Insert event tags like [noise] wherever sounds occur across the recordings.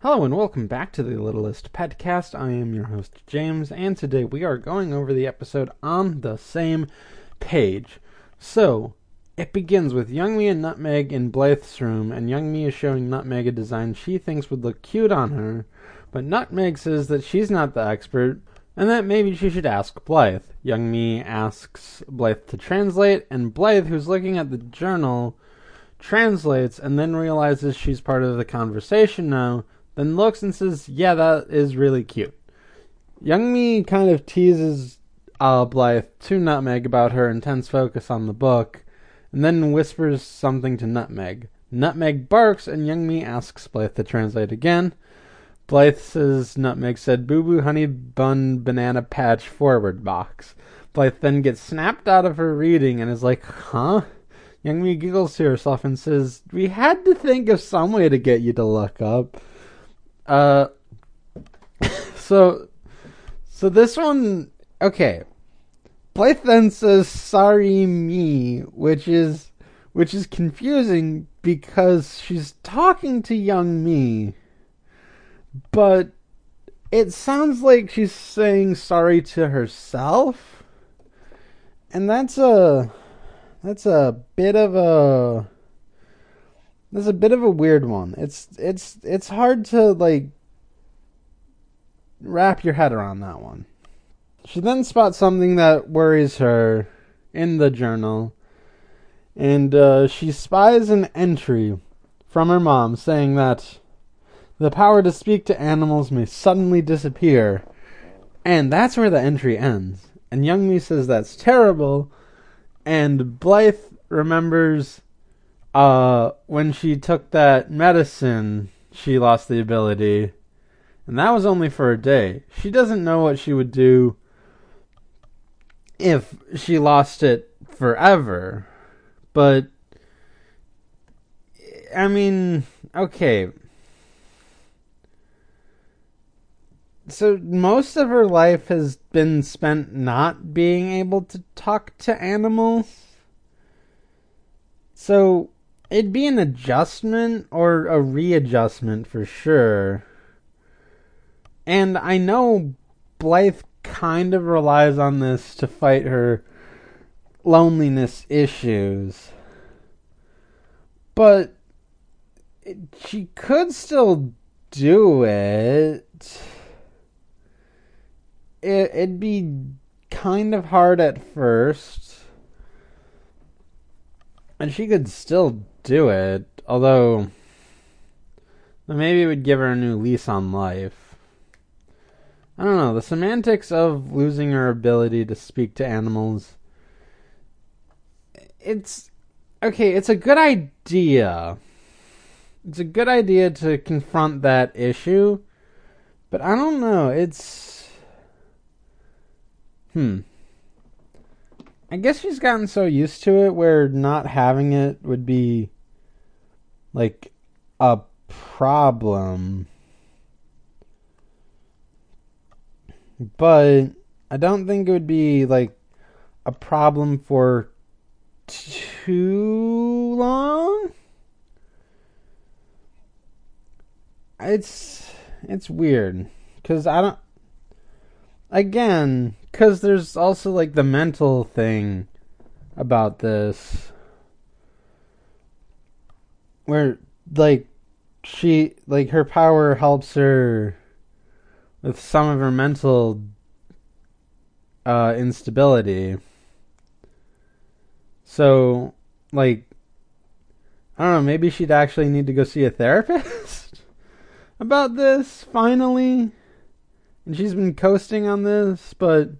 Hello and welcome back to the Littlest Petcast. I am your host James, and today we are going over the episode on the same page. So, it begins with Youngmee and Nutmeg in Blythe's room, and Youngmee is showing Nutmeg a design she thinks would look cute on her, but Nutmeg says that she's not the expert, and that maybe she should ask Blythe. Youngmee asks Blythe to translate, and Blythe, who's looking at the journal, translates and then realizes she's part of the conversation now, then looks and says, Yeah, that is really cute. Youngmee kind of teases uh, Blythe to Nutmeg about her intense focus on the book, and then whispers something to Nutmeg. Nutmeg barks, and Youngmee asks Blythe to translate again. Blythe says Nutmeg said Boo Boo Honey Bun Banana Patch forward box. Blythe then gets snapped out of her reading and is like, Huh? Youngmee giggles to herself and says, We had to think of some way to get you to look up. Uh, [coughs] so, so this one, okay. Blythe then says, Sorry me, which is, which is confusing because she's talking to young me. But it sounds like she's saying sorry to herself. And that's a that's a bit of a that's a bit of a weird one. It's it's it's hard to like wrap your head around that one. She then spots something that worries her in the journal, and uh, she spies an entry from her mom saying that the power to speak to animals may suddenly disappear, and that's where the entry ends. And Youngmee says that's terrible, and Blythe remembers uh, when she took that medicine, she lost the ability. And that was only for a day. She doesn't know what she would do if she lost it forever. But, I mean, okay. So, most of her life has been spent not being able to talk to animals. So, it'd be an adjustment or a readjustment for sure. And I know Blythe kind of relies on this to fight her loneliness issues. But she could still do it. it. It'd be kind of hard at first. And she could still do it, although maybe it would give her a new lease on life. I don't know. The semantics of losing her ability to speak to animals. It's okay, it's a good idea. It's a good idea to confront that issue, but I don't know. It's hmm. I guess she's gotten so used to it where not having it would be like a problem. But I don't think it would be like a problem for too long. It's it's weird cuz I don't again because there's also like the mental thing about this where like she like her power helps her with some of her mental uh instability so like I don't know, maybe she'd actually need to go see a therapist [laughs] about this finally and she's been coasting on this, but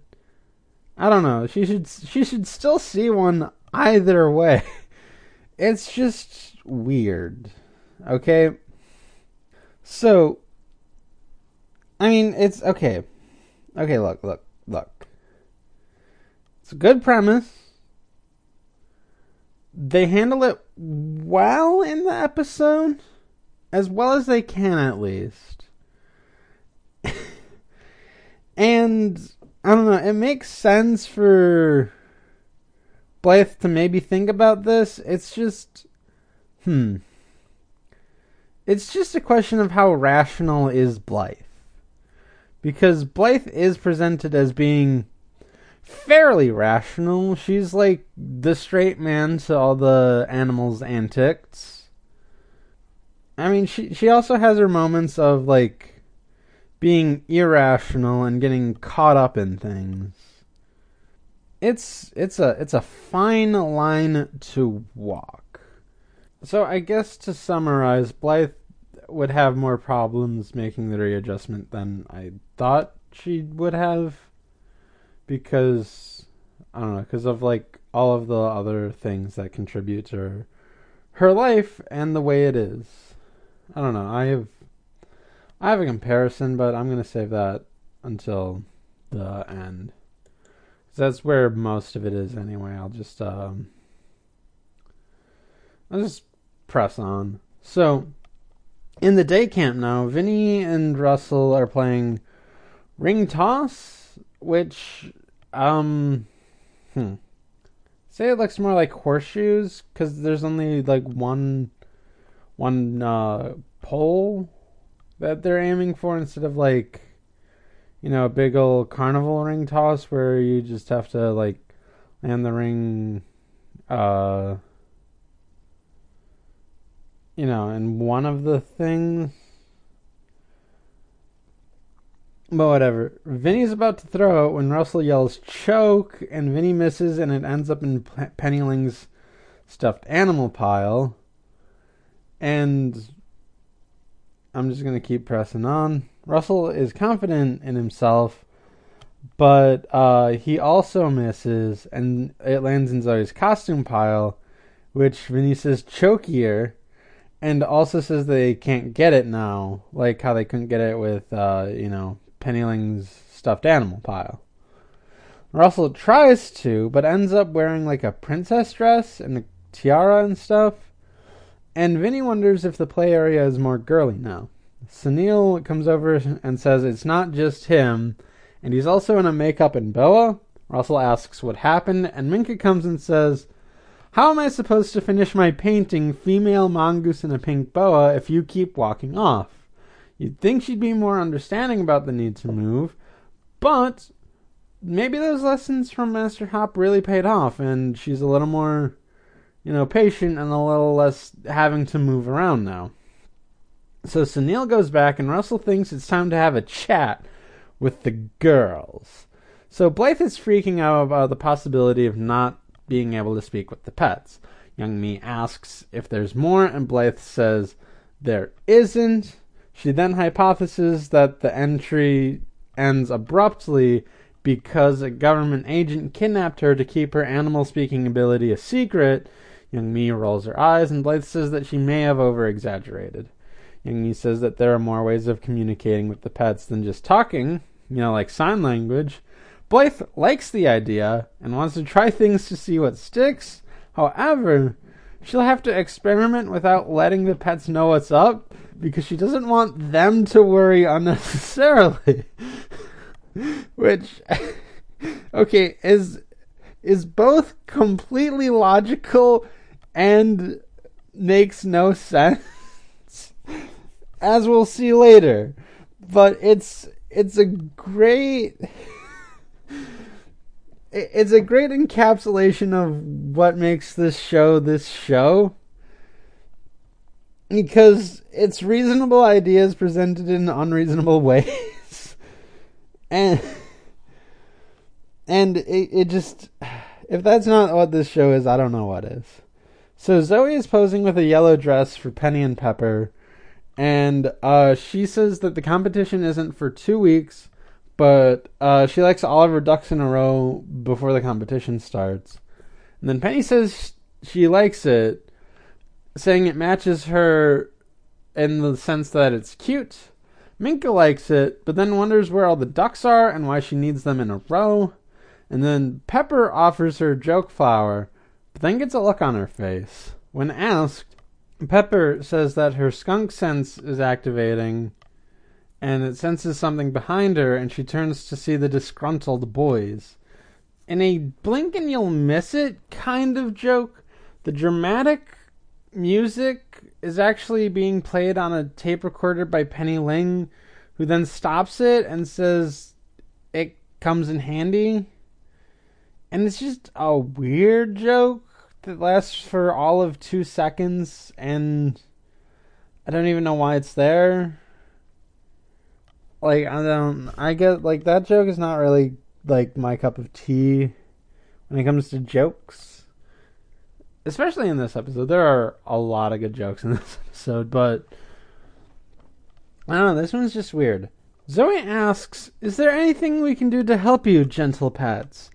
I don't know. She should she should still see one either way. [laughs] It's just weird. Okay? So I mean, it's okay. Okay, look, look, look. It's a good premise. They handle it well in the episode, as well as they can at least. [laughs] And I don't know, it makes sense for Blythe to maybe think about this. It's just hmm. it's just a question of how rational is Blythe. Because Blythe is presented as being fairly rational. She's like the straight man to all the animals' antics. I mean, she she also has her moments of like being irrational and getting caught up in things. It's it's a it's a fine line to walk. So I guess to summarize, Blythe would have more problems making the readjustment than I thought she would have because I don't know, because of like all of the other things that contribute to her, her life and the way it is. I don't know. I have I have a comparison, but I'm gonna save that until the end. That's where most of it is anyway. I'll just um, I'll just press on. So in the day camp now, Vinnie and Russell are playing ring toss, which um hmm. Say it looks more like horseshoes cuz there's only like one one uh pole that they're aiming for instead of like you know, a big old carnival ring toss where you just have to like land the ring uh you know, and one of the things But whatever. Vinnie's about to throw it when Russell yells choke, and Vinnie misses, and it ends up in Penny Ling's stuffed animal pile. And I'm just going to keep pressing on. Russell is confident in himself, but uh, he also misses, and it lands in Zoe's costume pile, which Vinnie says chokier, and also says they can't get it now, like how they couldn't get it with, uh, you know, Penny Ling's stuffed animal pile. Russell tries to, but ends up wearing like a princess dress and a tiara and stuff. And Vinnie wonders if the play area is more girly now. Sunil comes over and says it's not just him, and he's also in a makeup and boa. Russell asks what happened, and Minka comes and says, How am I supposed to finish my painting, female mongoose in a pink boa, if you keep walking off? You'd think she'd be more understanding about the need to move, but maybe those lessons from Master Hop really paid off, and she's a little more, you know, patient and a little less having to move around now. So Sunil goes back, and Russell thinks it's time to have a chat with the girls. So Blythe is freaking out about the possibility of not being able to speak with the pets. Youngmee asks if there's more, and Blythe says there isn't. She then hypothesizes that the entry ends abruptly because a government agent kidnapped her to keep her animal speaking ability a secret. Youngmee rolls her eyes, and Blythe says that she may have over exaggerated. Youngmee says that there are more ways of communicating with the pets than just talking, you know, like sign language. Blythe likes the idea and wants to try things to see what sticks. However, she'll have to experiment without letting the pets know what's up because she doesn't want them to worry unnecessarily. [laughs] Which [laughs] okay, is is both completely logical and makes no sense [laughs] as we'll see later. But it's it's a great it's a great encapsulation of what makes this show this show. Because it's reasonable ideas presented in unreasonable [laughs] ways. And and it, it just if that's not what this show is i don't know what is. So zoe is posing with a yellow dress for penny and pepper. And uh, she says that the competition isn't for two weeks but uh, she likes all of her ducks in a row before the competition starts and then penny says she likes it saying it matches her in the sense that it's cute. Minka likes it, but then wonders where all the ducks are and why she needs them in a row. And then Pepper offers her joke flower, but then gets a look on her face. When asked, Pepper says that her skunk sense is activating and it senses something behind her and she turns to see the disgruntled boys. In a blink and you'll miss it kind of joke, the dramatic music is actually being played on a tape recorder by Penny Ling, who then stops it and says it comes in handy. And it's just a weird joke that lasts for all of two seconds, and I don't even know why it's there. Like, I don't, I get, like, that joke is not really, like, my cup of tea when it comes to jokes. Especially in this episode. There are a lot of good jokes in [laughs] this episode, but I don't know, this one's just weird. Zoe asks, Is there anything we can do to help you, gentle pets?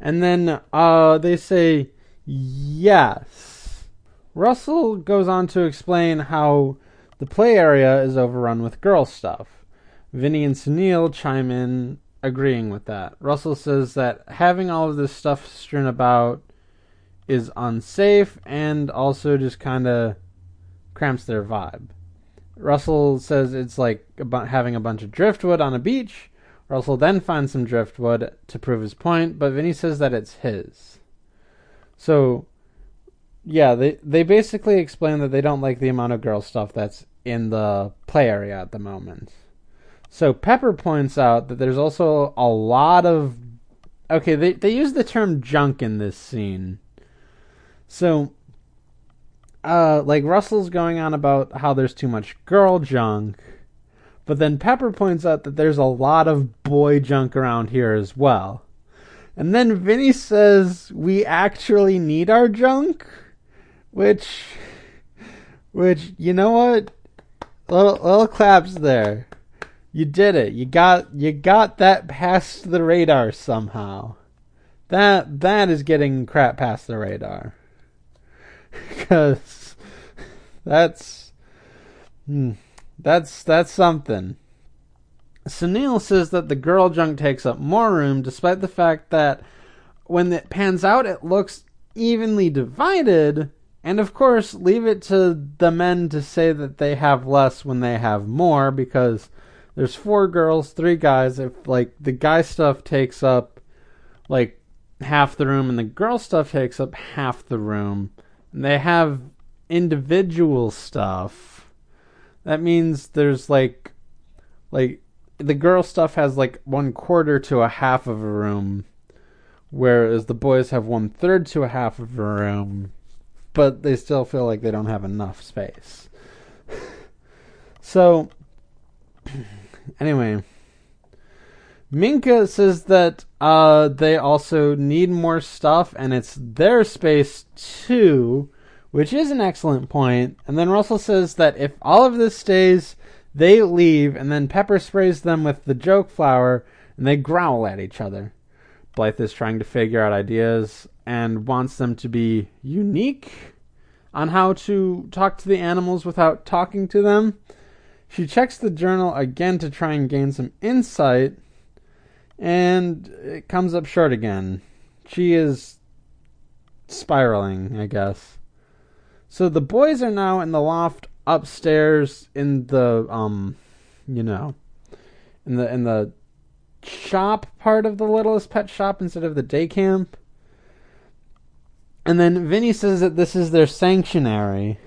And then uh, they say, Yes. Russell goes on to explain how the play area is overrun with girl stuff. Vinnie and Sunil chime in, agreeing with that. Russell says that having all of this stuff strewn about is unsafe and also just kind of cramps their vibe. Russell says it's like having a bunch of driftwood on a beach. Russell then finds some driftwood to prove his point, but Vinnie says that it's his. So, yeah, they they basically explain that they don't like the amount of girl stuff that's in the play area at the moment. So Pepper points out that there's also a lot of okay, they they use the term junk in this scene. So uh like Russell's going on about how there's too much girl junk, but then Pepper points out that there's a lot of boy junk around here as well. And then Vinnie says we actually need our junk, which which you know what? Little little claps there. You did it. You got you got that past the radar somehow. That that is getting crap past the radar. [laughs] Cuz that's hmm, that's that's something. Sunil says that the girl junk takes up more room despite the fact that when it pans out it looks evenly divided and of course leave it to the men to say that they have less when they have more because there's four girls, three guys. If like the guy stuff takes up like half the room and the girl stuff takes up half the room, and they have individual stuff, that means there's like like the girl stuff has like one quarter to a half of a room, whereas the boys have one third to a half of a room, but they still feel like they don't have enough space. [laughs] so Anyway, Minka says that uh, they also need more stuff, and it's their space too, which is an excellent point. And then Russell says that if all of this stays, they leave, and then Pepper sprays them with the joke flower, and they growl at each other. Blythe is trying to figure out ideas and wants them to be unique on how to talk to the animals without talking to them. She checks the journal again to try and gain some insight, and it comes up short again. She is spiraling, I guess. So the boys are now in the loft upstairs in the um you know in the in the shop part of the littlest pet shop instead of the day camp. And then Vinnie says that this is their sanctuary.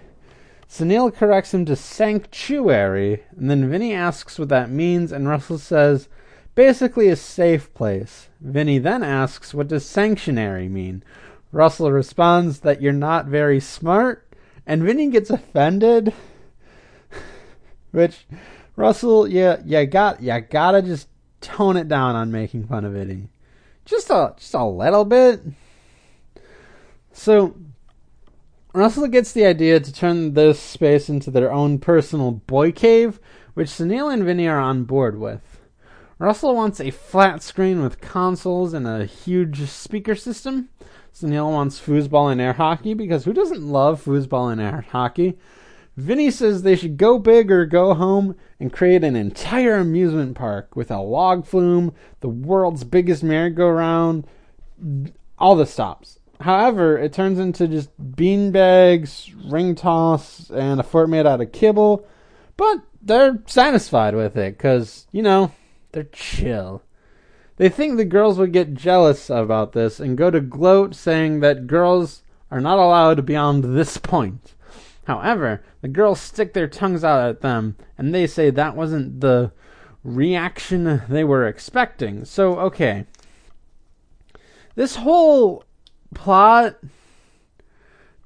Sunil corrects him to sanctuary, and then Vinnie asks what that means, and Russell says, basically a safe place. Vinnie then asks, what does sanctuary mean? Russell responds that you're not very smart, and Vinnie gets offended. [laughs] Which, Russell, yeah, you got, you gotta just tone it down on making fun of Vinnie, just a, just a little bit. So Russell gets the idea to turn this space into their own personal boy cave, which Sunil and Vinnie are on board with. Russell wants a flat screen with consoles and a huge speaker system. Sunil wants foosball and air hockey because who doesn't love foosball and air hockey? Vinnie says they should go big or go home and create an entire amusement park with a log flume, the world's biggest merry-go-round, all the stops. However, it turns into just bean bags, ring toss, and a fort made out of kibble. But they're satisfied with it because, you know, they're chill. They think the girls would get jealous about this and go to gloat saying that girls are not allowed beyond this point. However, the girls stick their tongues out at them, and they say that wasn't the reaction they were expecting. So, okay. This whole plot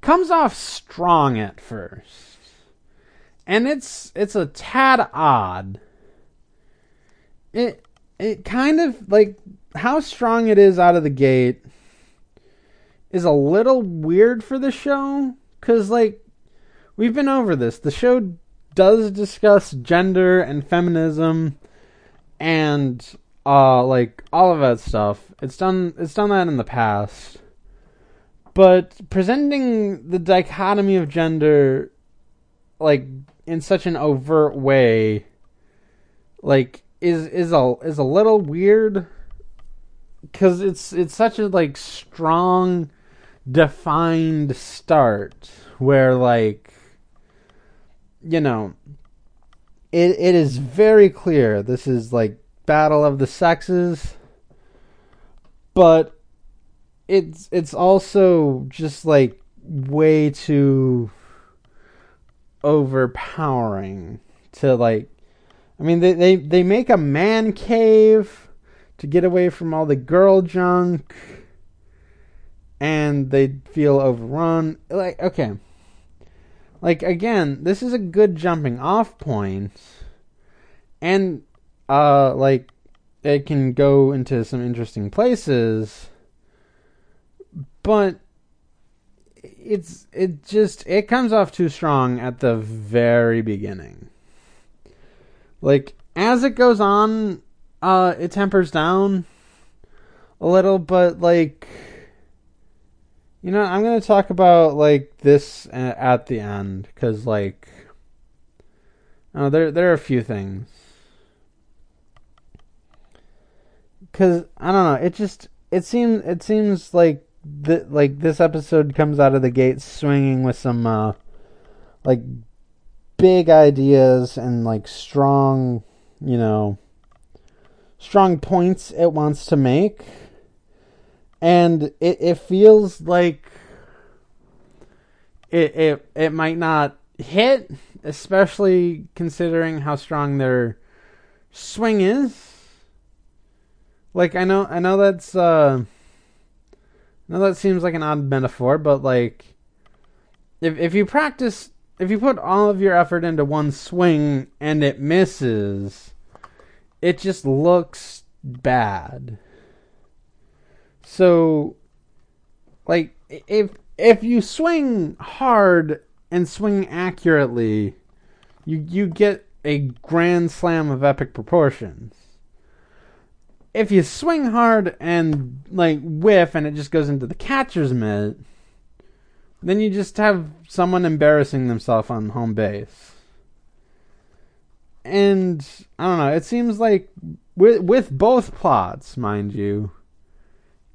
comes off strong at first. And it's it's a tad odd. It it kind of like how strong it is out of the gate is a little weird for the show cuz like we've been over this. The show does discuss gender and feminism and uh like all of that stuff. It's done it's done that in the past. But presenting the dichotomy of gender like in such an overt way like is is a is a little weird. Cuz it's it's such a like strong defined start where like you know it it is very clear this is like battle of the sexes. But it's it's also just like way too overpowering to like I mean they they, they make a man cave to get away from all the girl junk and they feel overrun. Like okay. Like again this is a good jumping off point and uh like it can go into some interesting places but it's it just it comes off too strong at the very beginning. Like as it goes on, uh it tempers down a little, but like you know, I'm to talk about like this at the end cuz like uh, there there are a few things. Cuz I don't know, it just it seems it seems like th- like this episode comes out of the gate swinging with some uh, like big ideas and like strong, you know, strong points it wants to make. And it, it feels like it, it it might not hit, especially considering how strong their swing is. Like I know I know that's uh now that seems like an odd metaphor, but like if if you practice if you put all of your effort into one swing and it misses, it just looks bad. So like if if you swing hard and swing accurately, you you get a grand slam of epic proportions if you swing hard and like whiff and it just goes into the catcher's mitt, then you just have someone embarrassing themselves on home base. And I don't know, it seems like with with both plots, mind you,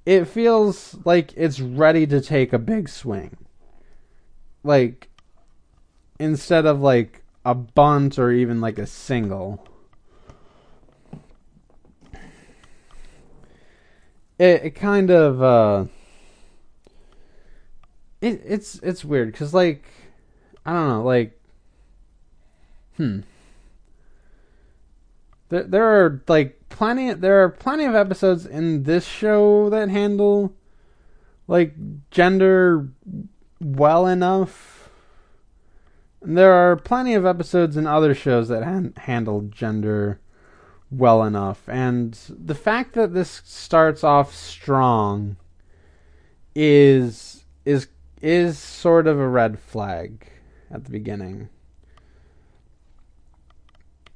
it feels like it's ready to take a big swing. Like instead of like a bunt or even like a single. It, it kind of uh it, it's it's weird because like I don't know like hmm there there are like plenty there are plenty of episodes in this show that handle like gender well enough. And there are plenty of episodes in other shows that han- handle gender well enough. And the fact that this starts off strong is is is sort of a red flag at the beginning.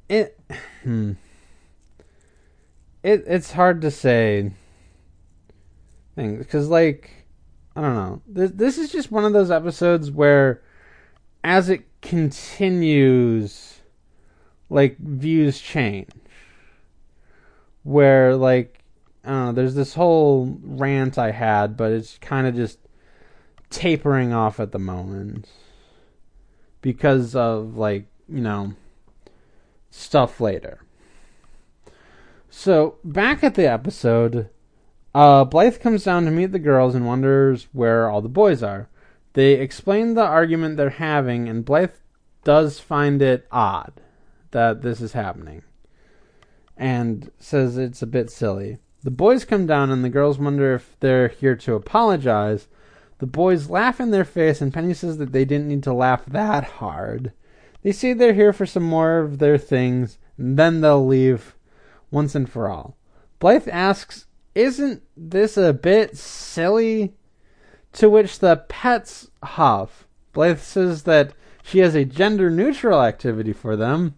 It hmm. It it's hard to say things because like I don't know. This this is just one of those episodes where as it continues like views change where like I there's this whole rant I had, but it's kind of just tapering off at the moment because of like, you know, stuff later. So, back at the episode, uh, Blythe comes down to meet the girls and wonders where all the boys are. They explain the argument they're having, and Blythe does find it odd that this is happening and says it's a bit silly. The boys come down, and the girls wonder if they're here to apologize. The boys laugh in their face, and Penny says that they didn't need to laugh that hard. They say they're here for some more of their things, and then they'll leave once and for all. Blythe asks, Isn't this a bit silly? To which the pets huff. Blythe says that she has a gender neutral activity for them.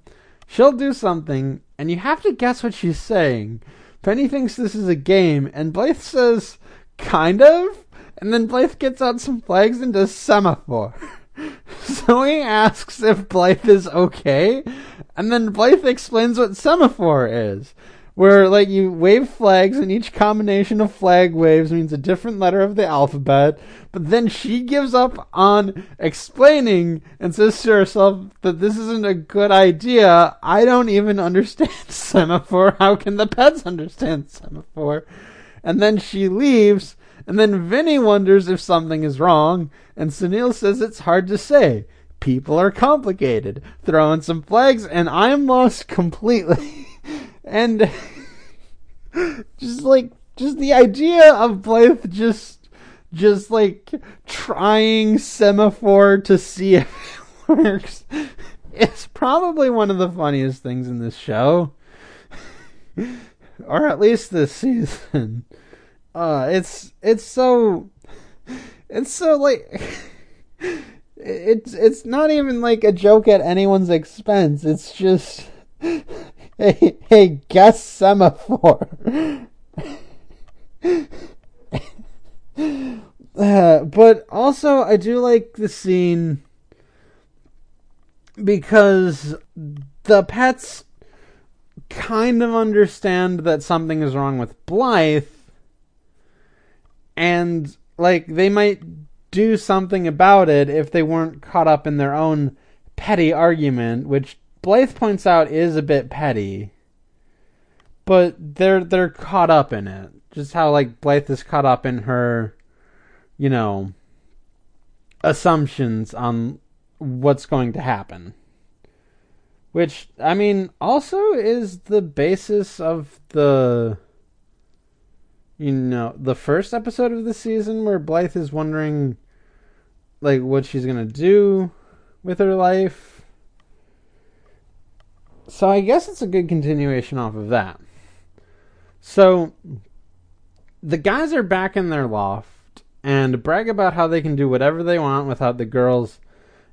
She'll do something, and you have to guess what she's saying. Penny thinks this is a game, and Blythe says, Kind of? And then Blythe gets out some flags and does semaphore. [laughs] Zoe asks if Blythe is okay, and then Blythe explains what semaphore is. Where, like, you wave flags, and each combination of flag waves means a different letter of the alphabet, but then she gives up on explaining and says to herself that this isn't a good idea. I don't even understand [laughs] semaphore. How can the pets understand semaphore? And then she leaves, and then Vinnie wonders if something is wrong, and Sunil says it's hard to say. People are complicated. Throw in some flags, and I'm lost completely. [laughs] and [laughs] just like, just the idea of Blythe just, just like trying semaphore to see if [laughs] it works. It's probably one of the funniest things in this show. [laughs] or at least this season. Uh, it's it's so it's so like it's it's not even like a joke at anyone's expense. It's just hey [laughs] hey guess semaphore. uh, but also I do like the scene because the pets kind of understand that something is wrong with Blythe and like they might do something about it if they weren't caught up in their own petty argument, which Blythe points out is a bit petty. But they're they're caught up in it. Just how like Blythe is caught up in her, you know, assumptions on what's going to happen. Which I mean also is the basis of the you know, the first episode of the season where Blythe is wondering like what she's gonna do with her life. So I guess it's a good continuation off of that. So the guys are back in their loft and brag about how they can do whatever they want without the girls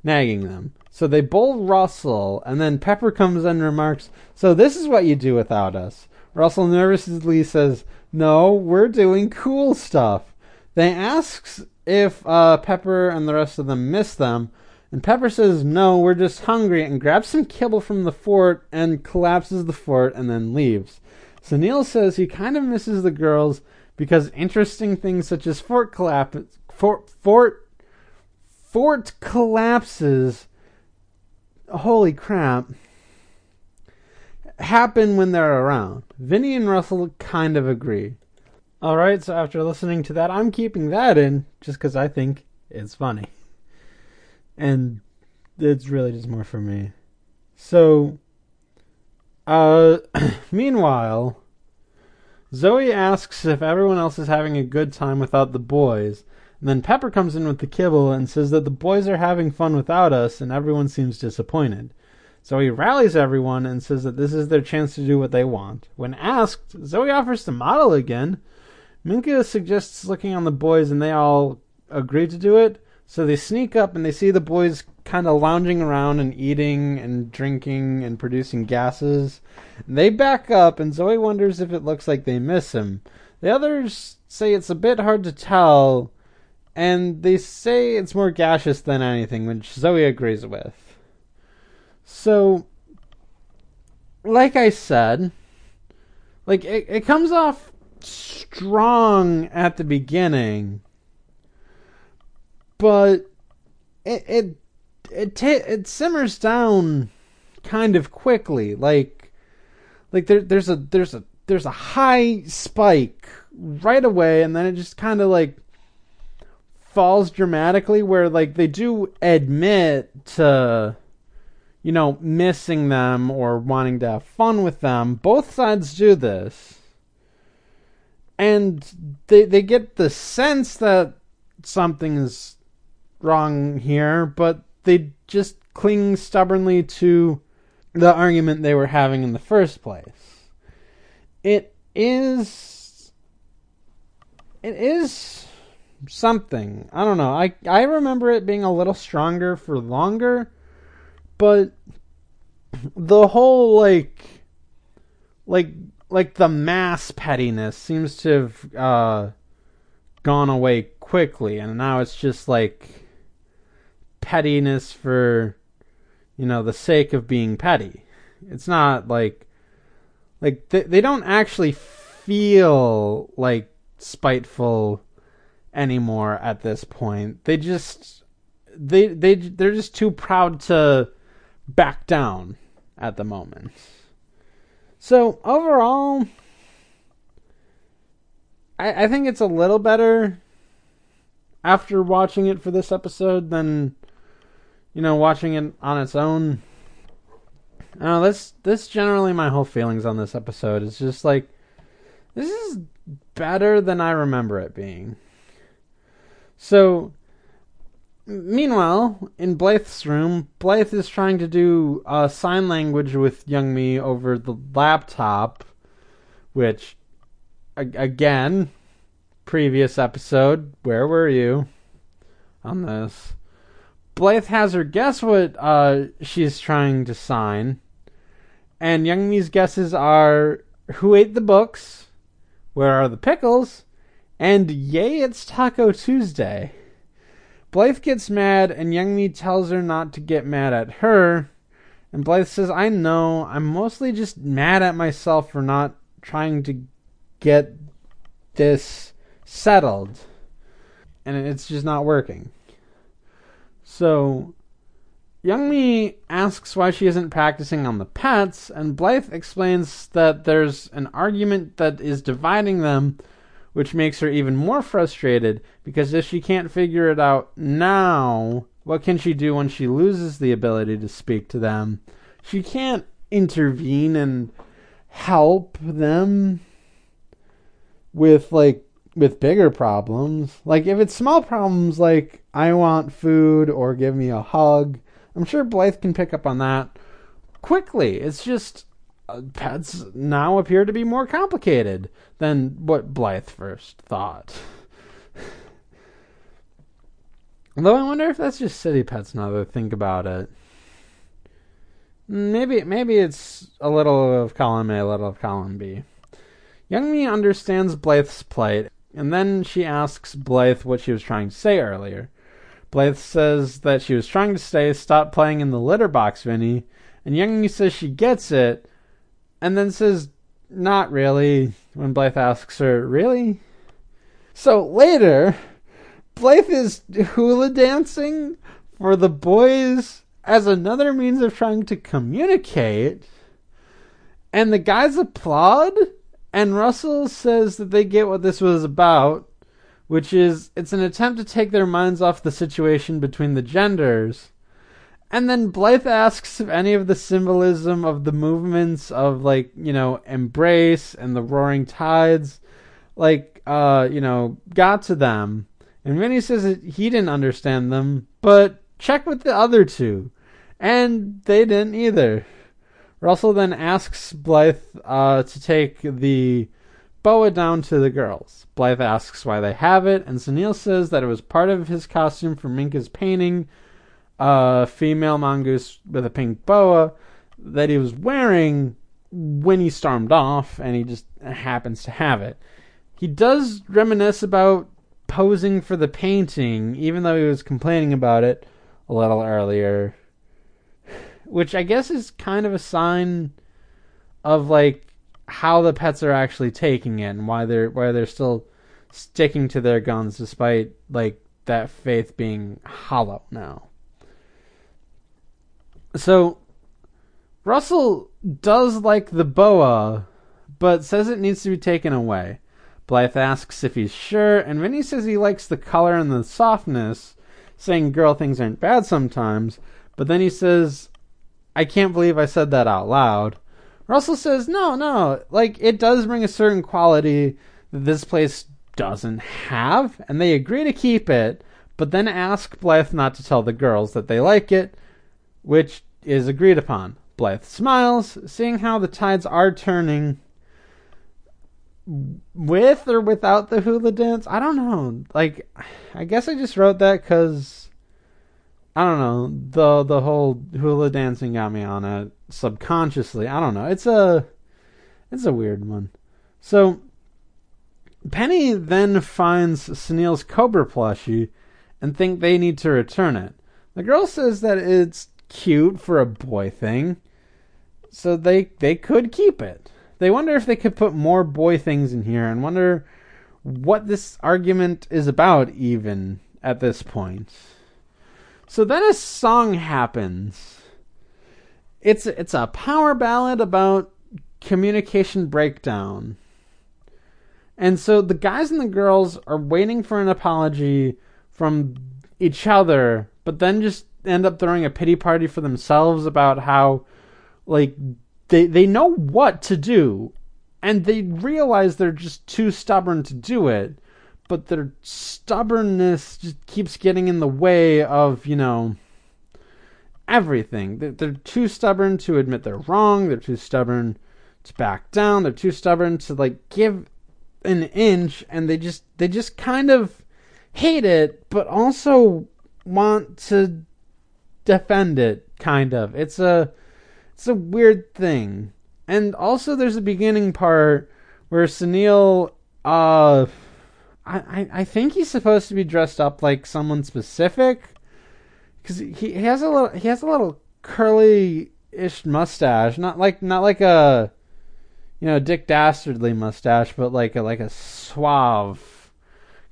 nagging them. So they bowl Russell, and then Pepper comes and remarks, So this is what you do without us. Russell nervously says, no, we're doing cool stuff. They asks if uh, Pepper and the rest of them miss them, and Pepper says, No, we're just hungry, and grabs some kibble from the fort and collapses the fort and then leaves. Sunil says he kind of misses the girls because interesting things such as fort collapse, fort, fort, fort collapses. Holy crap happen when they're around. Vinnie and Russell kind of agree. Alright, so after listening to that, I'm keeping that in just because I think it's funny. And it's really just more for me. So, uh, [coughs] meanwhile, Zoe asks if everyone else is having a good time without the boys. And then Pepper comes in with the kibble and says that the boys are having fun without us, and everyone seems disappointed. So he rallies everyone and says that this is their chance to do what they want. When asked, Zoe offers to model again. Minka suggests looking on the boys, and they all agree to do it. So they sneak up and they see the boys kind of lounging around and eating and drinking and producing gases. They back up, and Zoe wonders if it looks like they miss him. The others say it's a bit hard to tell, and they say it's more gaseous than anything, which Zoe agrees with. So, like I said, like it, it comes off strong at the beginning, but it it it t- it simmers down kind of quickly. Like like there there's a there's a there's a high spike right away, and then it just kind of like falls dramatically where like they do admit to you know missing them or wanting to have fun with them both sides do this and they they get the sense that something's wrong here but they just cling stubbornly to the argument they were having in the first place it is it is something. I don't know. I I remember it being a little stronger for longer, but the whole like like like the mass pettiness seems to have uh, gone away quickly, and now it's just like pettiness for you know the sake of being petty. It's not like like they, they don't actually feel like spiteful anymore at this point. They just they they they're just too proud to back down at the moment. So overall, I, I think it's a little better after watching it for this episode than you know watching it on its own. I know this generally my whole feelings on this episode is just like this is better than I remember it being. So, meanwhile, in Blythe's room, Blythe is trying to do uh, sign language with Youngmee over the laptop, which, again, previous episode, where were you on this? Blythe has her guess what uh, she's trying to sign, and Youngmee's guesses are who ate the books, where are the pickles, and yay, it's Taco Tuesday. Blythe gets mad, and Youngmee tells her not to get mad at her. And Blythe says, I know, I'm mostly just mad at myself for not trying to get this settled. And it's just not working. So, Youngmee asks why she isn't practicing on the pets, and Blythe explains that there's an argument that is dividing them which makes her even more frustrated because if she can't figure it out now, what can she do when she loses the ability to speak to them? She can't intervene and help them with like with bigger problems. Like if it's small problems like I want food or give me a hug, I'm sure Blythe can pick up on that quickly. It's just uh, pets now appear to be more complicated than what Blythe first thought. [laughs] Though I wonder if that's just city pets now that I think about it. Maybe maybe it's a little of column A, a little of column B. Youngmee understands Blythe's plight, and then she asks Blythe what she was trying to say earlier. Blythe says that she was trying to say, stop playing in the litter box, Vinnie, and Youngmee says she gets it, and then says, Not really, when Blythe asks her, Really? So later, Blythe is hula dancing for the boys as another means of trying to communicate. And the guys applaud, and Russell says that they get what this was about, which is it's an attempt to take their minds off the situation between the genders and then Blythe asks if any of the symbolism of the movements of like, you know, embrace and the roaring tides like uh, you know, got to them. And Vinnie says that he didn't understand them, but check with the other two. And they didn't either. Russell then asks Blythe uh, to take the boa down to the girls. Blythe asks why they have it, and Sunil says that it was part of his costume for Minka's painting a female mongoose with a pink boa that he was wearing when he stormed off, and he just happens to have it. He does reminisce about posing for the painting, even though he was complaining about it a little earlier, which I guess is kind of a sign of like how the pets are actually taking it and why they're why they're still sticking to their guns despite like that faith being hollow now. So Russell does like the boa, but says it needs to be taken away. Blythe asks if he's sure, and Vinnie says he likes the color and the softness, saying girl things aren't bad sometimes. But then he says, I can't believe I said that out loud. Russell says, no, no, like it does bring a certain quality that this place doesn't have, and they agree to keep it, but then ask Blythe not to tell the girls that they like it, which is agreed upon. Blythe smiles, seeing how the tides are turning with or without the hula dance. I don't know. Like, I guess I just wrote that because I don't know the the whole hula dancing got me on it subconsciously. I don't know. It's a it's a weird one. So Penny then finds Sunil's Cobra plushie and think they need to return it. The girl says that it's cute for a boy thing, so they they could keep it. They wonder if they could put more boy things in here and wonder what this argument is about even at this point. So then a song happens. It's it's a power ballad about communication breakdown. And so the guys and the girls are waiting for an apology from each other, but then just end up throwing a pity party for themselves about how like they they know what to do and they realize they're just too stubborn to do it, but their stubbornness just keeps getting in the way of, you know, everything. They're, too stubborn to admit they're wrong, they're too stubborn to back down, they're too stubborn to like give an inch and they just they just kind of hate it but also want to defend it kind of. It's a it's a weird thing. And also there's a beginning part where Sunil uh I, I think he's supposed to be dressed up like someone specific because he, he has a little he has a little curly ish mustache not like not like a you know, Dick Dastardly mustache, but like a like a suave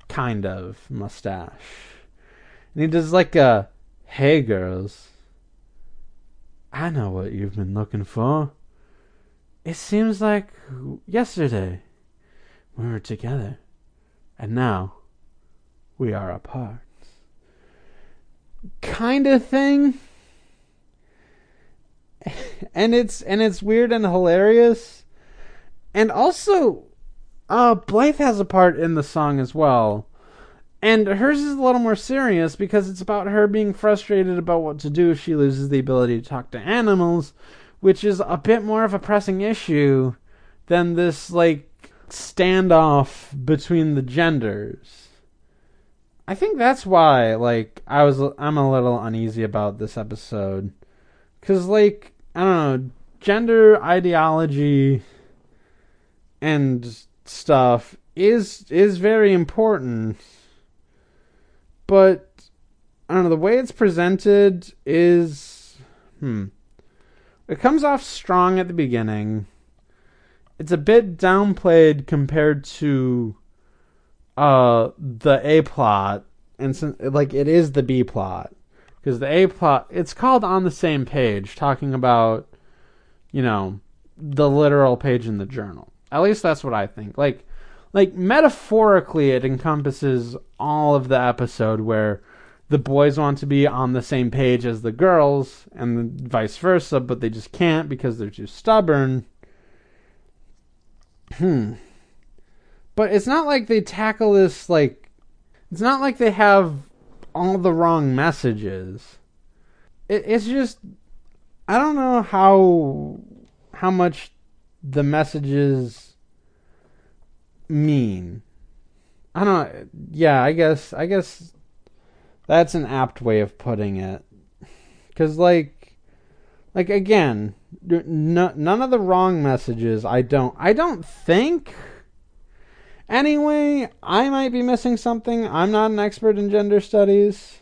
kind of mustache. And he does like a hey girls. I know what you've been looking for. It seems like yesterday we were together, and now we are apart. Kind of thing. [laughs] and it's and it's weird and hilarious and also, uh, Blythe has a part in the song as well. And hers is a little more serious because it's about her being frustrated about what to do if she loses the ability to talk to animals, which is a bit more of a pressing issue than this, like, standoff between the genders. I think that's why, like, I was, I'm a little uneasy about this episode. Cause, like, I don't know, gender ideology and stuff is is very important. But I don't know, the way it's presented is hmm. It comes off strong at the beginning. It's a bit downplayed compared to uh the A plot and so, like it is the B plot because the A plot it's called on the same page talking about you know the literal page in the journal at least that's what I think. Like like metaphorically it encompasses all of the episode where the boys want to be on the same page as the girls and vice versa, but they just can't because they're too stubborn. Hmm. But it's not like they tackle this like it's not like they have all the wrong messages. It, it's just I don't know how how much the messages mean. I don't yeah, I guess I guess that's an apt way of putting it. Cuz like like again, n- none of the wrong messages I don't I don't think Anyway, I might be missing something. I'm not an expert in gender studies.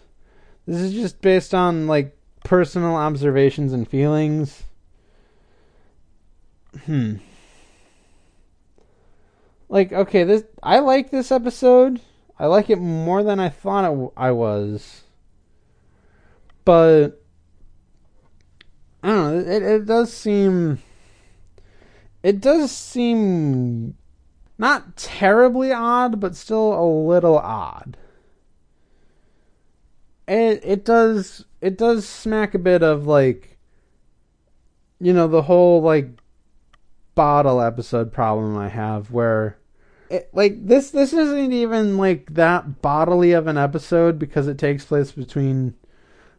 This is just based on like personal observations and feelings. Hmm. Like, okay, this I like this episode. I like it more than I thought it, I was. But I don't know. It it does seem. It does seem not terribly odd, but still a little odd. It it does it does smack a bit of like you know the whole like bottle episode problem I have where it, like this this isn't even like that bodily of an episode because it takes place between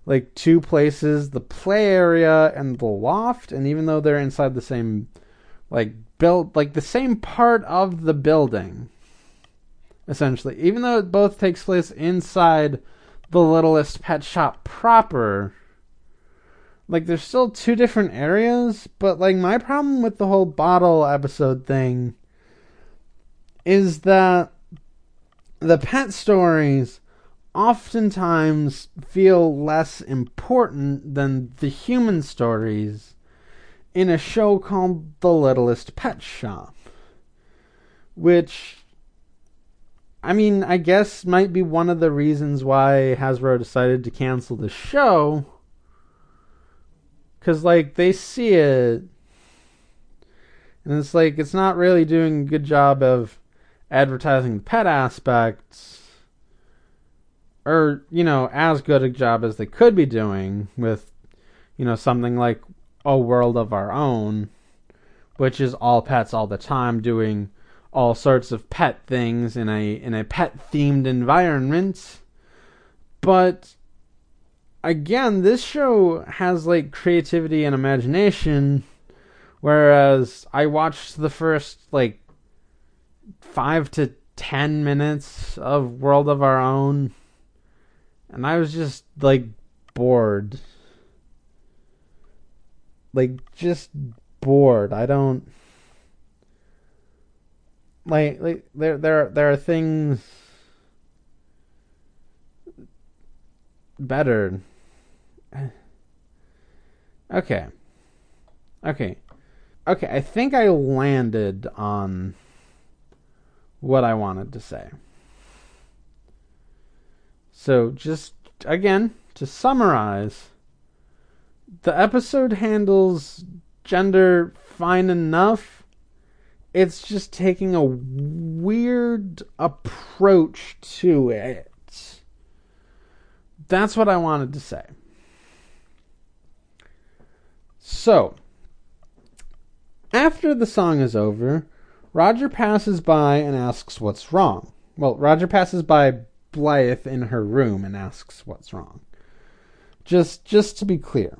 like two places the play area and the loft and even though they're inside the same like built like the same part of the building essentially even though it both takes place inside the littlest pet shop proper like there's still two different areas but like my problem with the whole bottle episode thing is that the pet stories oftentimes feel less important than the human stories in a show called The Littlest Pet Shop. Which, I mean, I guess might be one of the reasons why Hasbro decided to cancel the show. Because, like, they see it. And it's like, it's not really doing a good job of advertising the pet aspects or you know as good a job as they could be doing with you know something like a world of our own which is all pets all the time doing all sorts of pet things in a in a pet themed environment. But again this show has like creativity and imagination whereas i watched the first like five to ten minutes of World of Our Own, and I was just like bored. Like just bored. I don't like like there there there are things better. [sighs] Okay. Okay. Okay, I think I landed on what I wanted to say. So, just again, to summarize, the episode handles gender fine enough. It's just taking a weird approach to it. That's what I wanted to say. So, after the song is over, Roger passes by and asks what's wrong. Well, Roger passes by Blythe in her room and asks what's wrong. Just just to be clear.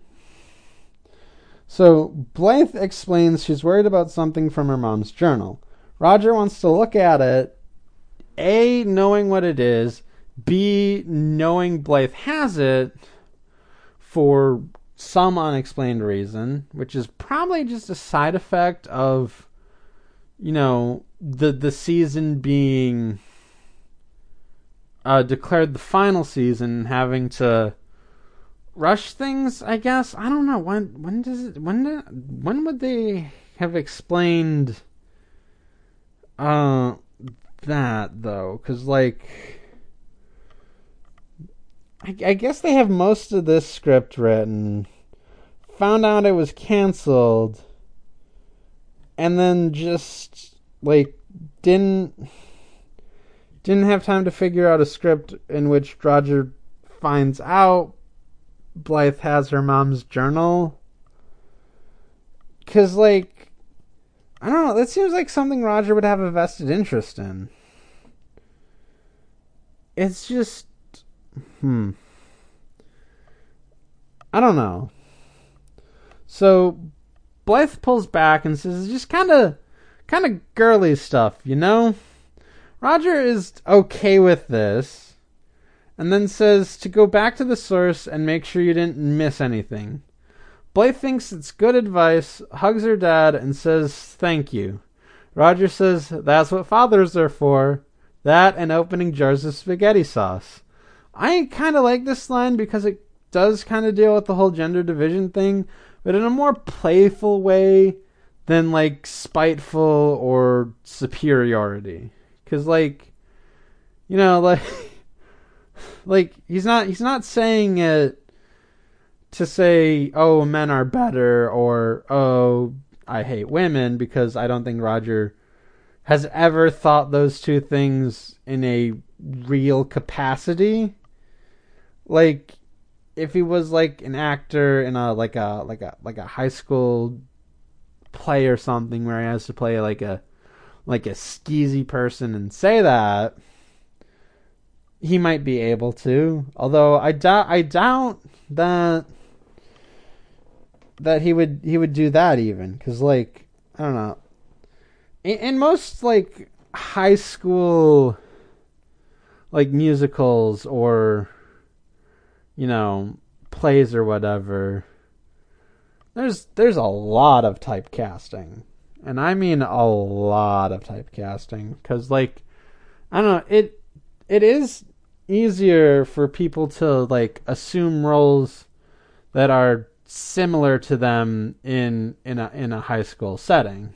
So Blythe explains she's worried about something from her mom's journal. Roger wants to look at it, A, knowing what it is, B, knowing Blythe has it for some unexplained reason, which is probably just a side effect of you know, the the season being uh, declared the final season, having to rush things. I guess I don't know when. When does it? When when would they have explained uh that though? Because like. I, I guess they have most of this script written. Found out it was canceled and then just like didn't didn't have time to figure out a script in which Roger finds out Blythe has her mom's journal. Cause like I don't know, that seems like something Roger would have a vested interest in. It's just hmm. I don't know. So Blythe pulls back and says, "Just kind of, kind of girly stuff, you know." Roger is okay with this, and then says to go back to the source and make sure you didn't miss anything. Blythe thinks it's good advice, hugs her dad, and says thank you. Roger says that's what fathers are for. That and opening jars of spaghetti sauce. I kind of like this line because it does kind of deal with the whole gender division thing, but in a more playful way than like spiteful or superiority. Cause like, you know, like, [laughs] like he's not he's not saying it to say, oh, men are better or oh, I hate women because I don't think Roger has ever thought those two things in a real capacity. Like if he was like an actor in a like a like a like a high school play or something where he has to play like a like a skeezy person and say that he might be able to. Although i doubt i doubt that that he would he would do that even. Cuz like i don't know. In, in most like high school like musicals or you know plays or whatever there's there's a lot of typecasting and i mean a lot of typecasting cuz like i don't know it it is easier for people to like assume roles that are similar to them in in a in a high school setting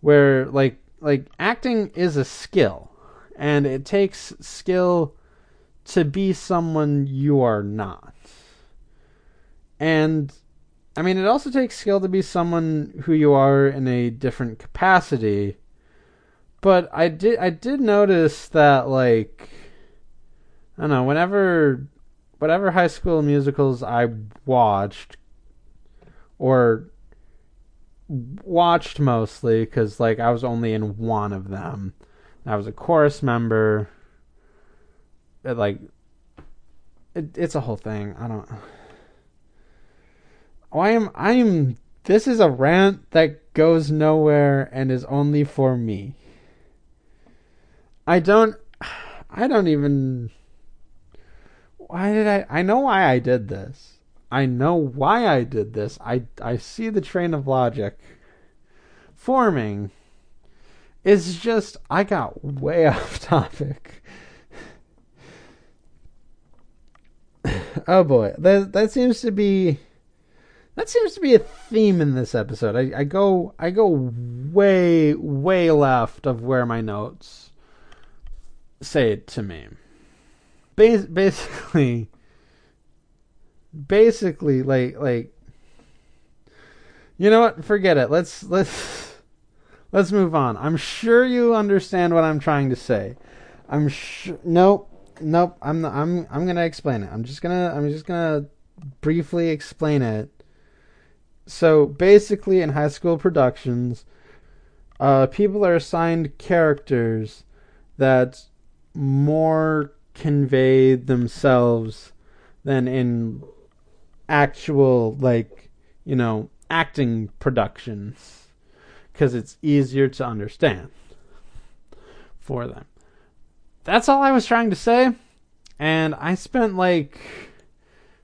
where like like acting is a skill and it takes skill to be someone you are not. And I mean, it also takes skill to be someone who you are in a different capacity. But I did I did notice that like I don't know, whenever whatever high school musicals I watched or watched mostly cuz like I was only in one of them I was a chorus member. It, like, it, it's a whole thing. I don't. Oh, I am. I am. This is a rant that goes nowhere and is only for me. I don't. I don't even. Why did I? I know why I did this. I know why I did this. I I see the train of logic forming. It's just I got way [laughs] off topic. [laughs] oh boy, that that seems to be that seems to be a theme in this episode. I, I go I go way way left of where my notes say it to me. Bas- basically, basically, like like you know what? Forget it. Let's let's Let's move on. I'm sure you understand what I'm trying to say. I'm sure. Nope. Nope. I'm. I'm. I'm gonna explain it. I'm just gonna. I'm just gonna briefly explain it. So basically, in high school productions, uh, people are assigned characters that more convey themselves than in actual like you know acting productions because it's easier to understand for them. That's all I was trying to say. And I spent like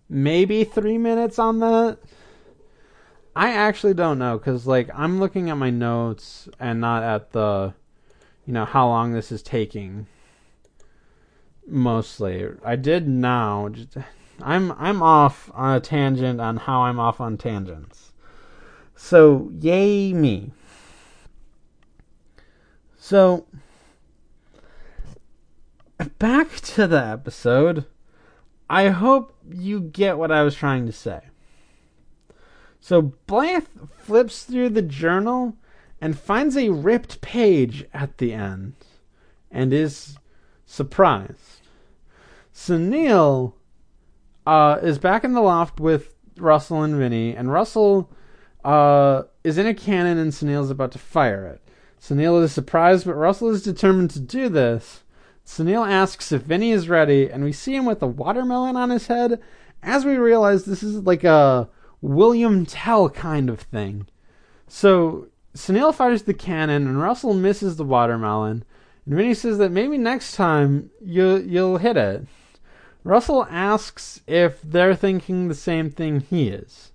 maybe three minutes on that. I actually don't know because like I'm looking at my notes and not at the, you know, how long this is taking. Mostly, I did now. Just, I'm I'm off on a tangent on how I'm off on tangents. So yay me. So, back to the episode. I hope you get what I was trying to say. So, Blythe flips through the journal and finds a ripped page at the end and is surprised. So, Neil uh, is back in the loft with Russell and Vinnie, and Russell uh, is in a cannon and Sunil's about to fire it. Sunil is surprised, but Russell is determined to do this. Sunil asks if Vinnie is ready, and we see him with a watermelon on his head as we realize this is like a William Tell kind of thing. So Sunil fires the cannon, and Russell misses the watermelon. And Vinnie says that maybe next time you you'll hit it. Russell asks if they're thinking the same thing he is.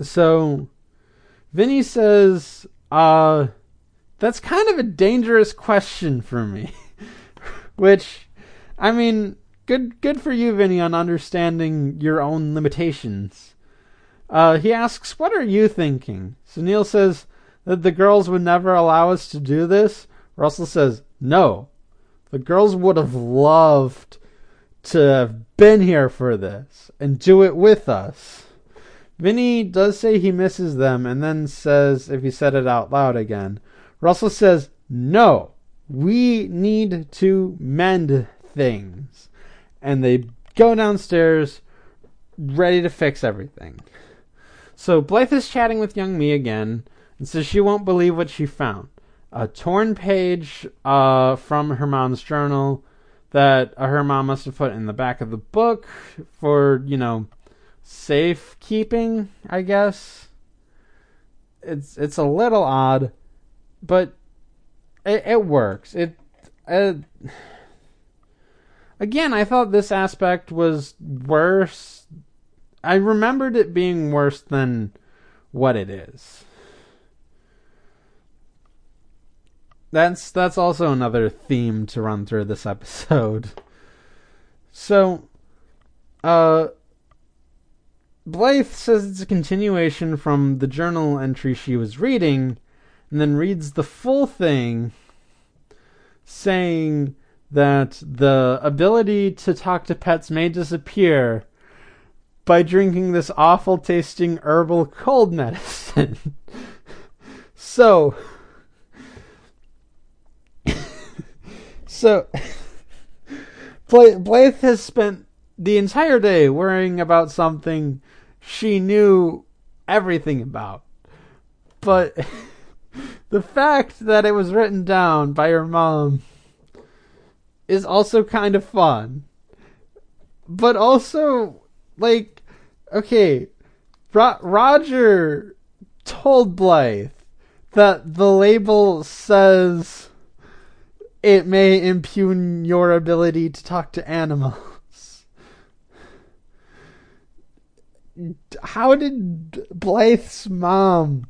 So Vinnie says uh, that's kind of a dangerous question for me. [laughs] Which, I mean, good good for you, Vinnie, on understanding your own limitations. Uh, he asks, "What are you thinking?" Sunil says that the girls would never allow us to do this. Russell says, "No, the girls would have loved to have been here for this and do it with us." Vinnie does say he misses them and then says if he said it out loud again. Russell says, No, we need to mend things. And they go downstairs, ready to fix everything. So Blythe is chatting with Youngmee again and says she won't believe what she found. A torn page uh, from her mom's journal that her mom must have put in the back of the book for, you know, safekeeping, I guess. It's it's a little odd, but it, it works. It, it again, I thought this aspect was worse. I remembered it being worse than what it is. That's that's also another theme to run through this episode. So, uh, Blythe says it's a continuation from the journal entry she was reading, and then reads the full thing, saying that the ability to talk to pets may disappear by drinking this awful tasting herbal cold medicine. [laughs] so, [laughs] so Blythe has spent the entire day worrying about something she knew everything about. But [laughs] the fact that it was written down by her mom is also kind of fun. But also, like, okay, Ro- Roger told Blythe that the label says it may impugn your ability to talk to animals. How did Blythe's mom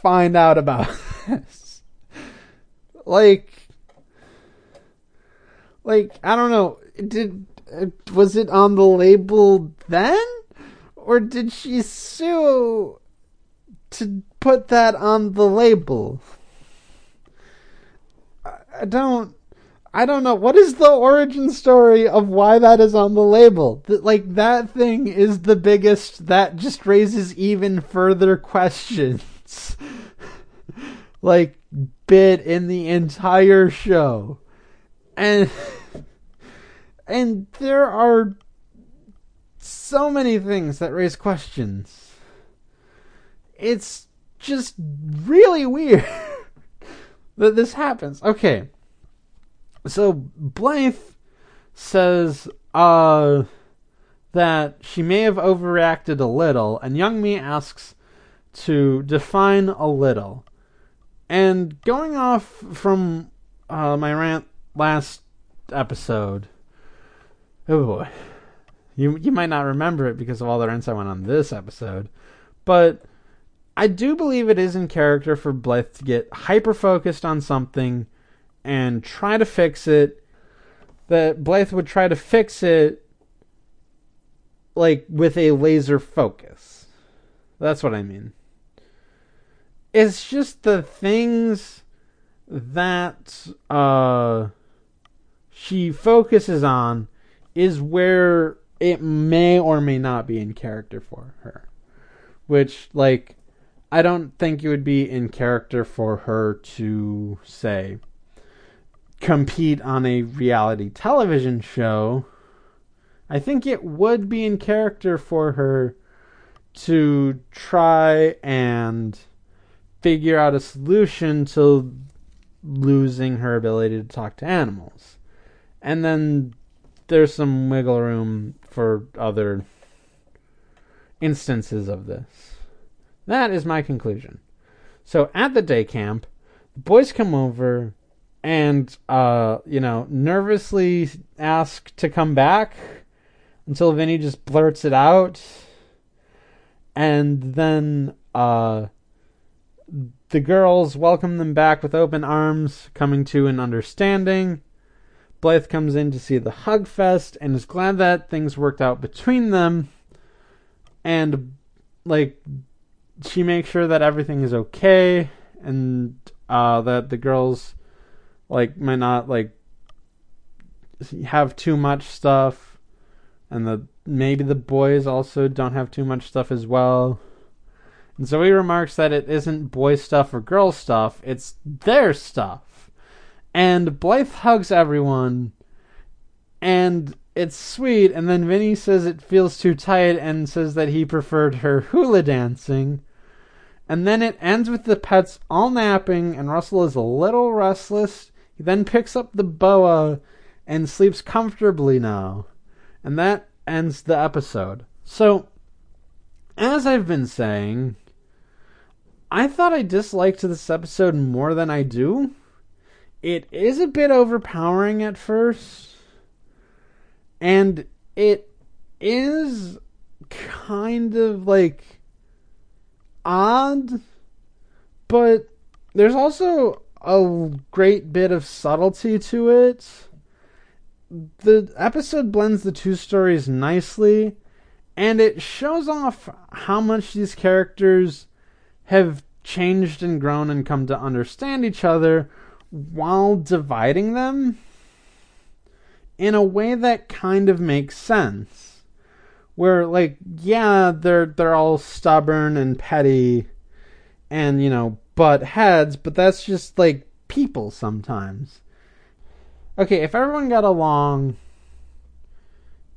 find out about [laughs] this? Like, like I don't know. Did was it on the label then, or did she sue to put that on the label? I don't. I don't know. What is the origin story of why that is on the label? Like that thing is the biggest. That just raises even further questions. [laughs] like bit in the entire show, and and there are so many things that raise questions. It's just really weird. [laughs] that this happens. Okay. So Blythe says uh that she may have overreacted a little, and Youngmee asks to define a little. And going off from uh, my rant last episode, oh boy, you you might not remember it because of all the rants I went on this episode, but I do believe it is in character for Blythe to get hyper focused on something and try to fix it. That Blythe would try to fix it like with a laser focus. That's what I mean. It's just the things that uh she focuses on is where it may or may not be in character for her. Which like I don't think it would be in character for her to say compete on a reality television show. I think it would be in character for her to try and figure out a solution to losing her ability to talk to animals. And then there's some wiggle room for other instances of this. That is my conclusion. So at the day camp, the boys come over and uh, you know, nervously ask to come back until Vinnie just blurts it out. And then uh, the girls welcome them back with open arms, coming to an understanding. Blythe comes in to see the Hug Fest and is glad that things worked out between them. And like she makes sure that everything is okay and uh, that the girls like might not like have too much stuff and the maybe the boys also don't have too much stuff as well And Zoe remarks that it isn't boy stuff or girl stuff, it's their stuff. And Blythe hugs everyone, and it's sweet. And then Vinnie says it feels too tight and says that he preferred her hula dancing. And then it ends with the pets all napping, and Russell is a little restless. He then picks up the boa and sleeps comfortably now. And that ends the episode. So, as I've been saying, I thought I disliked this episode more than I do. It is a bit overpowering at first, and it is kind of like odd, but there's also a great bit of subtlety to it. The episode blends the two stories nicely, and it shows off how much these characters have changed and grown and come to understand each other while dividing them in a way that kind of makes sense. Where like yeah, they're they're all stubborn and petty and you know, butt heads, but that's just like people sometimes. Okay, if everyone got along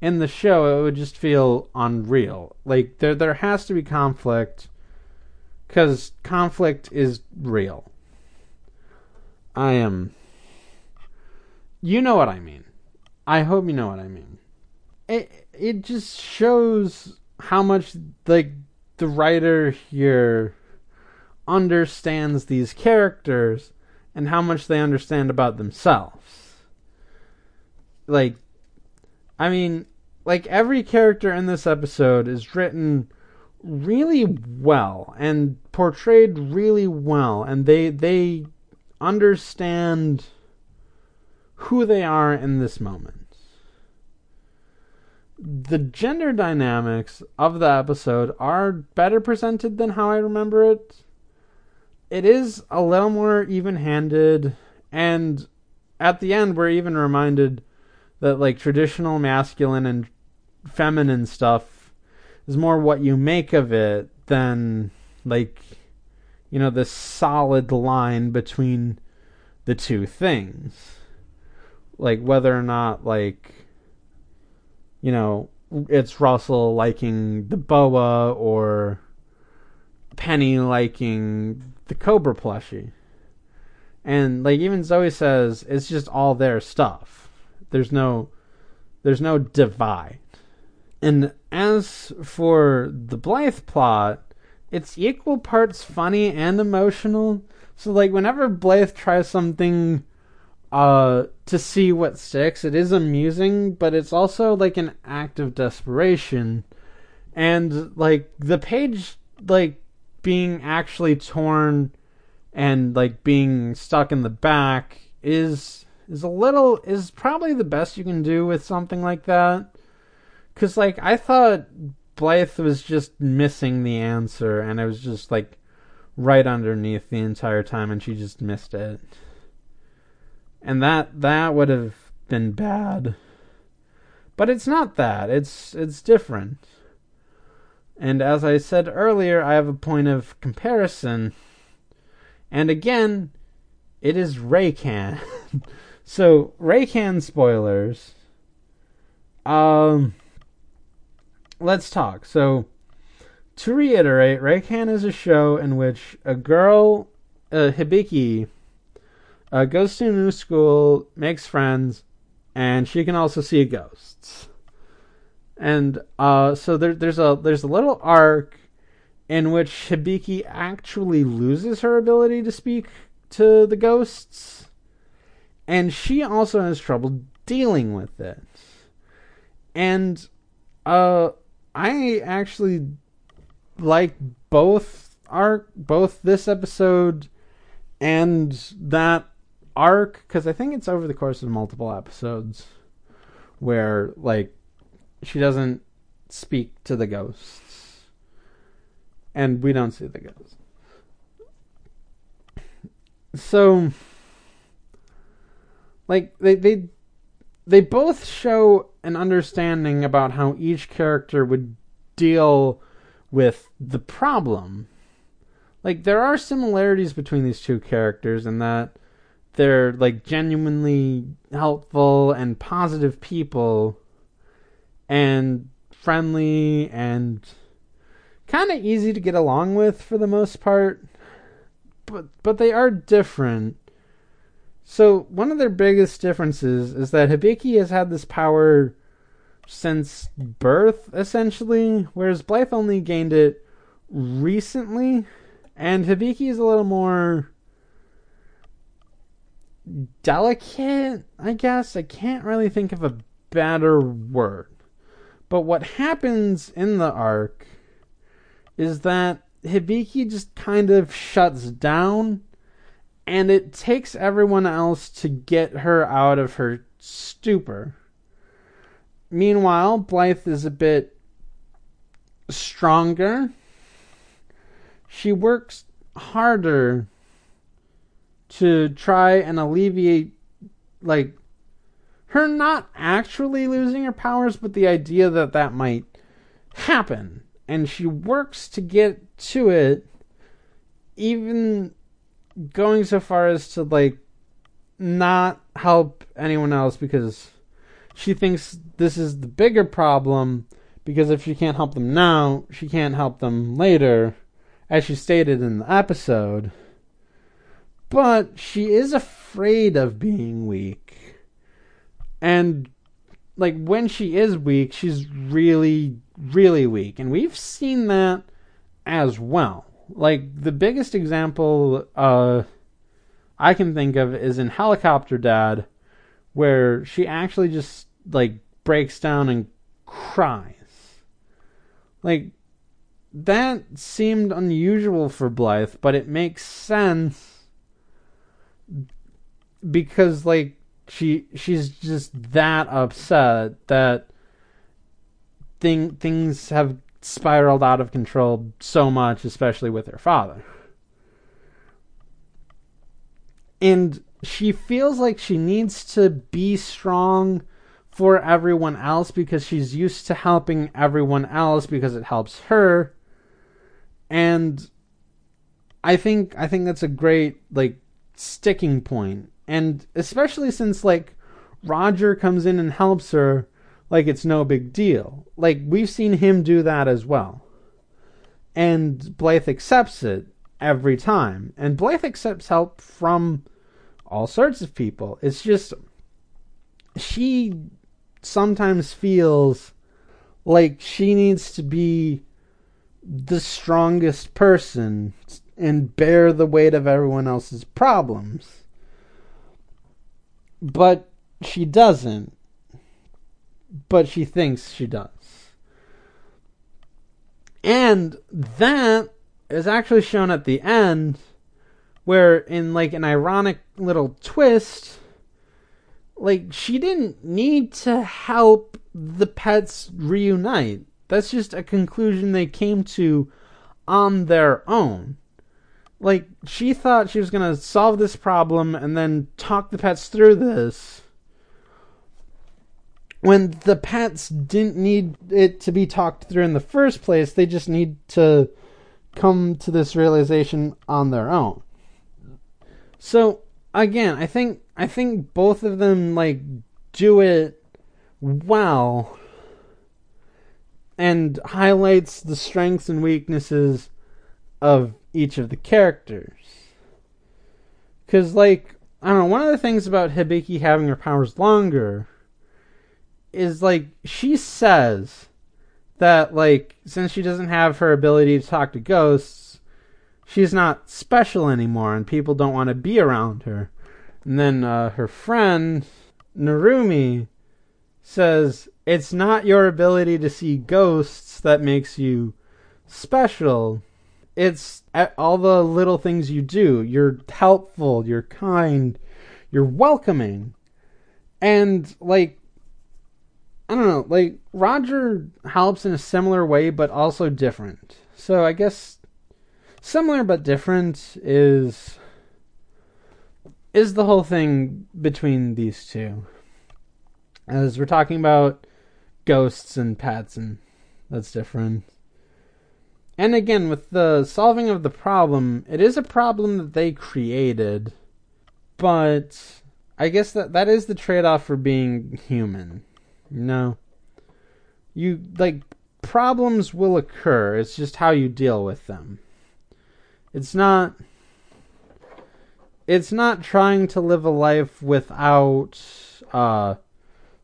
in the show, it would just feel unreal. Like there there has to be conflict cuz conflict is real. I am you know what I mean. I hope you know what I mean. It it just shows how much like the writer here understands these characters and how much they understand about themselves. Like I mean, like every character in this episode is written really well and portrayed really well and they they understand who they are in this moment the gender dynamics of the episode are better presented than how I remember it. It is a little more even handed, and at the end, we're even reminded that, like, traditional masculine and feminine stuff is more what you make of it than, like, you know, this solid line between the two things. Like, whether or not, like, you know, it's Russell liking the boa or Penny liking the Cobra plushie. And like even Zoe says it's just all their stuff. There's no there's no divide. And as for the Blythe plot, it's equal parts funny and emotional. So like whenever Blythe tries something uh, to see what sticks. It is amusing, but it's also like an act of desperation. And like the page like being actually torn and like being stuck in the back is is a little is probably the best you can do with something like that. Cause like I thought Blythe was just missing the answer and it was just like right underneath the entire time and she just missed it and that that would have been bad. But it's not that. It's it's different. And as I said earlier, I have a point of comparison. And again, it is Raycan. [laughs] so Raycan spoilers. Um let's talk. So to reiterate, Raycan is a show in which a girl, uh, Hibiki, uh, goes to a new school, makes friends, and she can also see ghosts. And uh, so there, there's a there's a little arc in which Hibiki actually loses her ability to speak to the ghosts, and she also has trouble dealing with it. And uh, I actually like both arc, both this episode and that arc because I think it's over the course of multiple episodes where like she doesn't speak to the ghosts and we don't see the ghosts. So like they they they both show an understanding about how each character would deal with the problem. Like there are similarities between these two characters in that they're like genuinely helpful and positive people and friendly and kind of easy to get along with for the most part but but they are different so one of their biggest differences is that Hibiki has had this power since birth essentially whereas Blythe only gained it recently and Hibiki is a little more delicate, I guess. I can't really think of a better word. But what happens in the arc is that Hibiki just kind of shuts down and it takes everyone else to get her out of her stupor. Meanwhile, Blythe is a bit stronger. She works harder to try and alleviate like her not actually losing her powers but the idea that that might happen and she works to get to it even going so far as to like not help anyone else because she thinks this is the bigger problem because if she can't help them now she can't help them later as she stated in the episode but she is afraid of being weak. And like when she is weak, she's really really weak. And we've seen that as well. Like the biggest example uh I can think of is in Helicopter Dad where she actually just like breaks down and cries. Like that seemed unusual for Blythe, but it makes sense because like she she's just that upset that thing things have spiraled out of control so much especially with her father. And she feels like she needs to be strong for everyone else because she's used to helping everyone else because it helps her. And i think i think that's a great like sticking point. And especially since like Roger comes in and helps her like it's no big deal. Like we've seen him do that as well. And Blythe accepts it every time. And Blythe accepts help from all sorts of people. It's just she sometimes feels like she needs to be the strongest person and bear the weight of everyone else's problems but she doesn't. But she thinks she does. And that is actually shown at the end, where in like an ironic little twist, like she didn't need to help the pets reunite. That's just a conclusion they came to on their own like she thought she was going to solve this problem and then talk the pets through this when the pets didn't need it to be talked through in the first place they just need to come to this realization on their own so again i think i think both of them like do it well and highlights the strengths and weaknesses of each of the characters. Because, like, I don't know, one of the things about Hibiki having her powers longer is, like, she says that, like, since she doesn't have her ability to talk to ghosts, she's not special anymore and people don't want to be around her. And then uh, her friend, Narumi, says, It's not your ability to see ghosts that makes you special it's all the little things you do. You're helpful, you're kind, you're welcoming. And like I don't know, like Roger helps in a similar way but also different. So I guess similar but different is is the whole thing between these two. As we're talking about ghosts and pets and that's different And again, with the solving of the problem, it is a problem that they created, but I guess that that is the trade-off for being human. Know, you like problems will occur. It's just how you deal with them. It's not it's not trying to live a life without uh,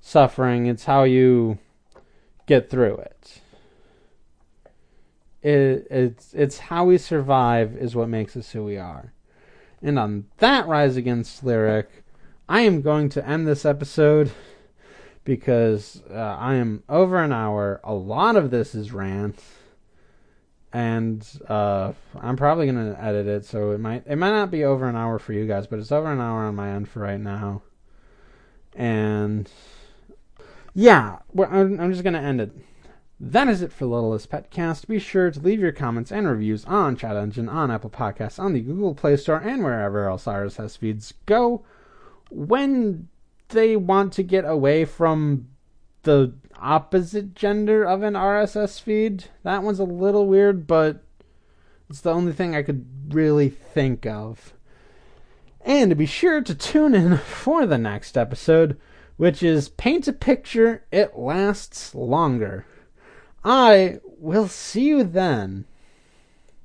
suffering. It's how you get through it. it. It's it's how we survive is what makes us who we are. And on that rise against lyric, I am going to end this episode because uh, I am over an hour. A lot of this is rant and uh, I'm probably gonna edit it, so it might it might not be over an hour for you guys, but it's over an hour on my end for right now. And yeah, I'm, I'm just gonna end it. That is it for Littlest Petcast. Be sure to leave your comments and reviews on Chat Engine, on Apple Podcasts, on the Google Play Store, and wherever else RSS feeds go. When they want to get away from the opposite gender of an RSS feed. That one's a little weird, but it's the only thing I could really think of. And be sure to tune in [laughs] for the next episode, which is Paint a Picture, It Lasts Longer. I will see you then.